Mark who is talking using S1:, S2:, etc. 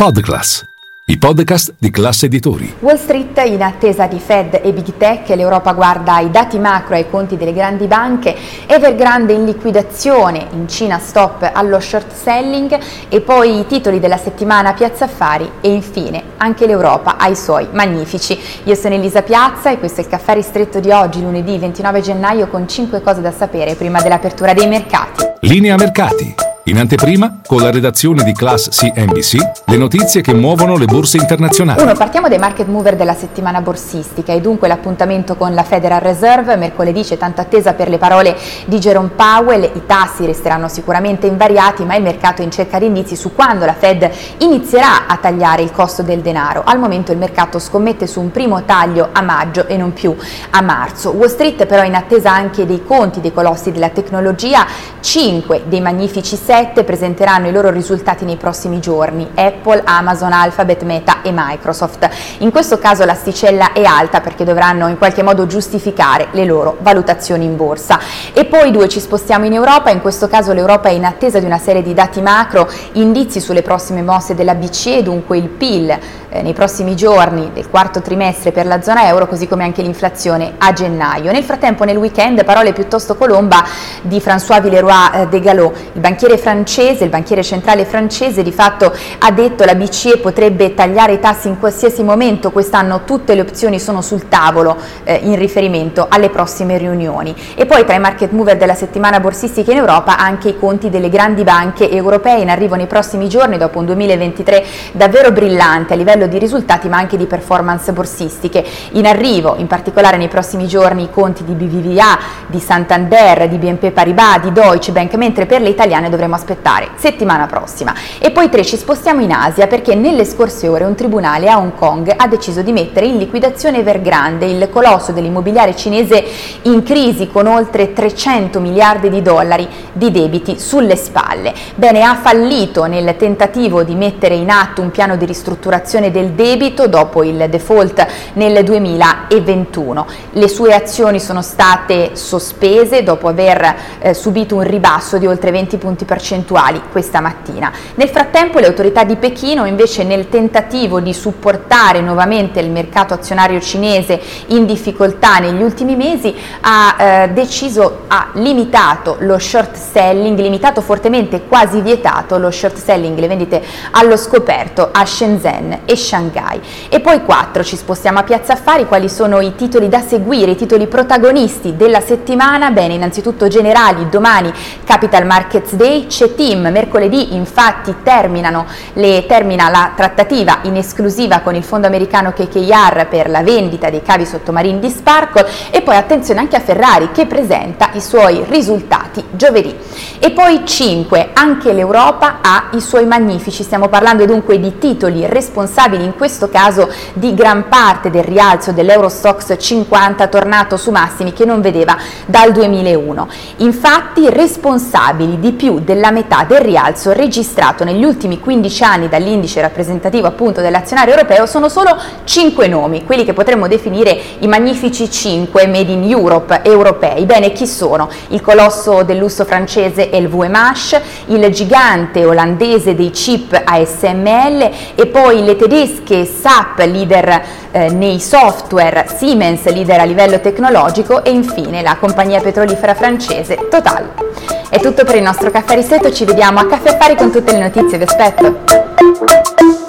S1: Podclass, i podcast di classe editori.
S2: Wall Street in attesa di Fed e Big Tech, l'Europa guarda ai dati macro e ai conti delle grandi banche, Evergrande in liquidazione, in Cina stop allo short selling e poi i titoli della settimana Piazza Affari e infine anche l'Europa ha i suoi magnifici. Io sono Elisa Piazza e questo è il caffè ristretto di oggi, lunedì 29 gennaio con 5 cose da sapere prima dell'apertura dei mercati.
S1: Linea mercati. In anteprima, con la redazione di Class CNBC, le notizie che muovono le borse internazionali.
S2: 1. Partiamo dai market mover della settimana borsistica e dunque l'appuntamento con la Federal Reserve. Mercoledì c'è tanta attesa per le parole di Jerome Powell. I tassi resteranno sicuramente invariati, ma il mercato è in cerca di indizi su quando la Fed inizierà a tagliare il costo del denaro. Al momento il mercato scommette su un primo taglio a maggio e non più a marzo. Wall Street però è in attesa anche dei conti dei colossi della tecnologia. 5 dei magnifici 6 presenteranno i loro risultati nei prossimi giorni, Apple, Amazon, Alphabet, Meta e Microsoft. In questo caso l'asticella è alta perché dovranno in qualche modo giustificare le loro valutazioni in borsa. E poi due ci spostiamo in Europa, in questo caso l'Europa è in attesa di una serie di dati macro, indizi sulle prossime mosse della BCE, dunque il PIL eh, nei prossimi giorni del quarto trimestre per la zona euro, così come anche l'inflazione a gennaio. Nel frattempo nel weekend parole piuttosto colomba di François Villeroy eh, de Gallo, il banchiere francese, il banchiere centrale francese di fatto ha detto la BCE potrebbe tagliare i tassi in qualsiasi momento, quest'anno tutte le opzioni sono sul tavolo eh, in riferimento alle prossime riunioni. E poi tra i market mover della settimana borsistica in Europa anche i conti delle grandi banche europee in arrivo nei prossimi giorni dopo un 2023 davvero brillante a livello di risultati ma anche di performance borsistiche. In arrivo in particolare nei prossimi giorni i conti di BVVA, di Santander, di BNP Paribas, di Deutsche Bank, mentre per le italiane dovremo aspettare settimana prossima. E poi tre ci spostiamo in Asia perché nelle scorse ore un tribunale a Hong Kong ha deciso di mettere in liquidazione Evergrande, il colosso dell'immobiliare cinese in crisi con oltre 300 miliardi di dollari di debiti sulle spalle. Bene, ha fallito nel tentativo di mettere in atto un piano di ristrutturazione del debito dopo il default nel 2021. Le sue azioni sono state sospese dopo aver eh, subito un ribasso di oltre 20 punti percentuali questa mattina. Nel frattempo le autorità di Pechino invece nel tentativo di supportare nuovamente il mercato azionario cinese in difficoltà negli ultimi mesi ha eh, deciso, ha limitato lo short selling, limitato fortemente, quasi vietato lo short selling, le vendite allo scoperto a Shenzhen e Shanghai. E poi quattro, ci spostiamo a Piazza Affari, quali sono i titoli da seguire, i titoli protagonisti della settimana? Bene, innanzitutto generali, domani Capital Markets Day, c'è Team, mercoledì infatti terminano le, termina la trattativa in esclusiva con il fondo americano KKR per la vendita dei cavi sottomarini di Sparkle e poi attenzione anche a Ferrari che presenta i suoi risultati giovedì. E poi 5, anche l'Europa ha i suoi magnifici, stiamo parlando dunque di titoli responsabili in questo caso di gran parte del rialzo dell'Eurostox 50 tornato su massimi che non vedeva dal 2001. Infatti responsabili di più della metà del rialzo registrato negli ultimi 15 anni dall'indice rappresentativo appunto dell'azionario europeo sono solo 5 nomi, quelli che potremmo definire i magnifici 5 made in Europe europei. Bene, chi sono? Il colosso del lusso francese LVMH, il gigante olandese dei chip ASML e poi le tedesche SAP, leader eh, nei software, Siemens, leader a livello tecnologico e infine la compagnia petrolifera francese Total. È tutto per il nostro caffè ristretto, ci vediamo a Caffè Affari con tutte le notizie, vi aspetto.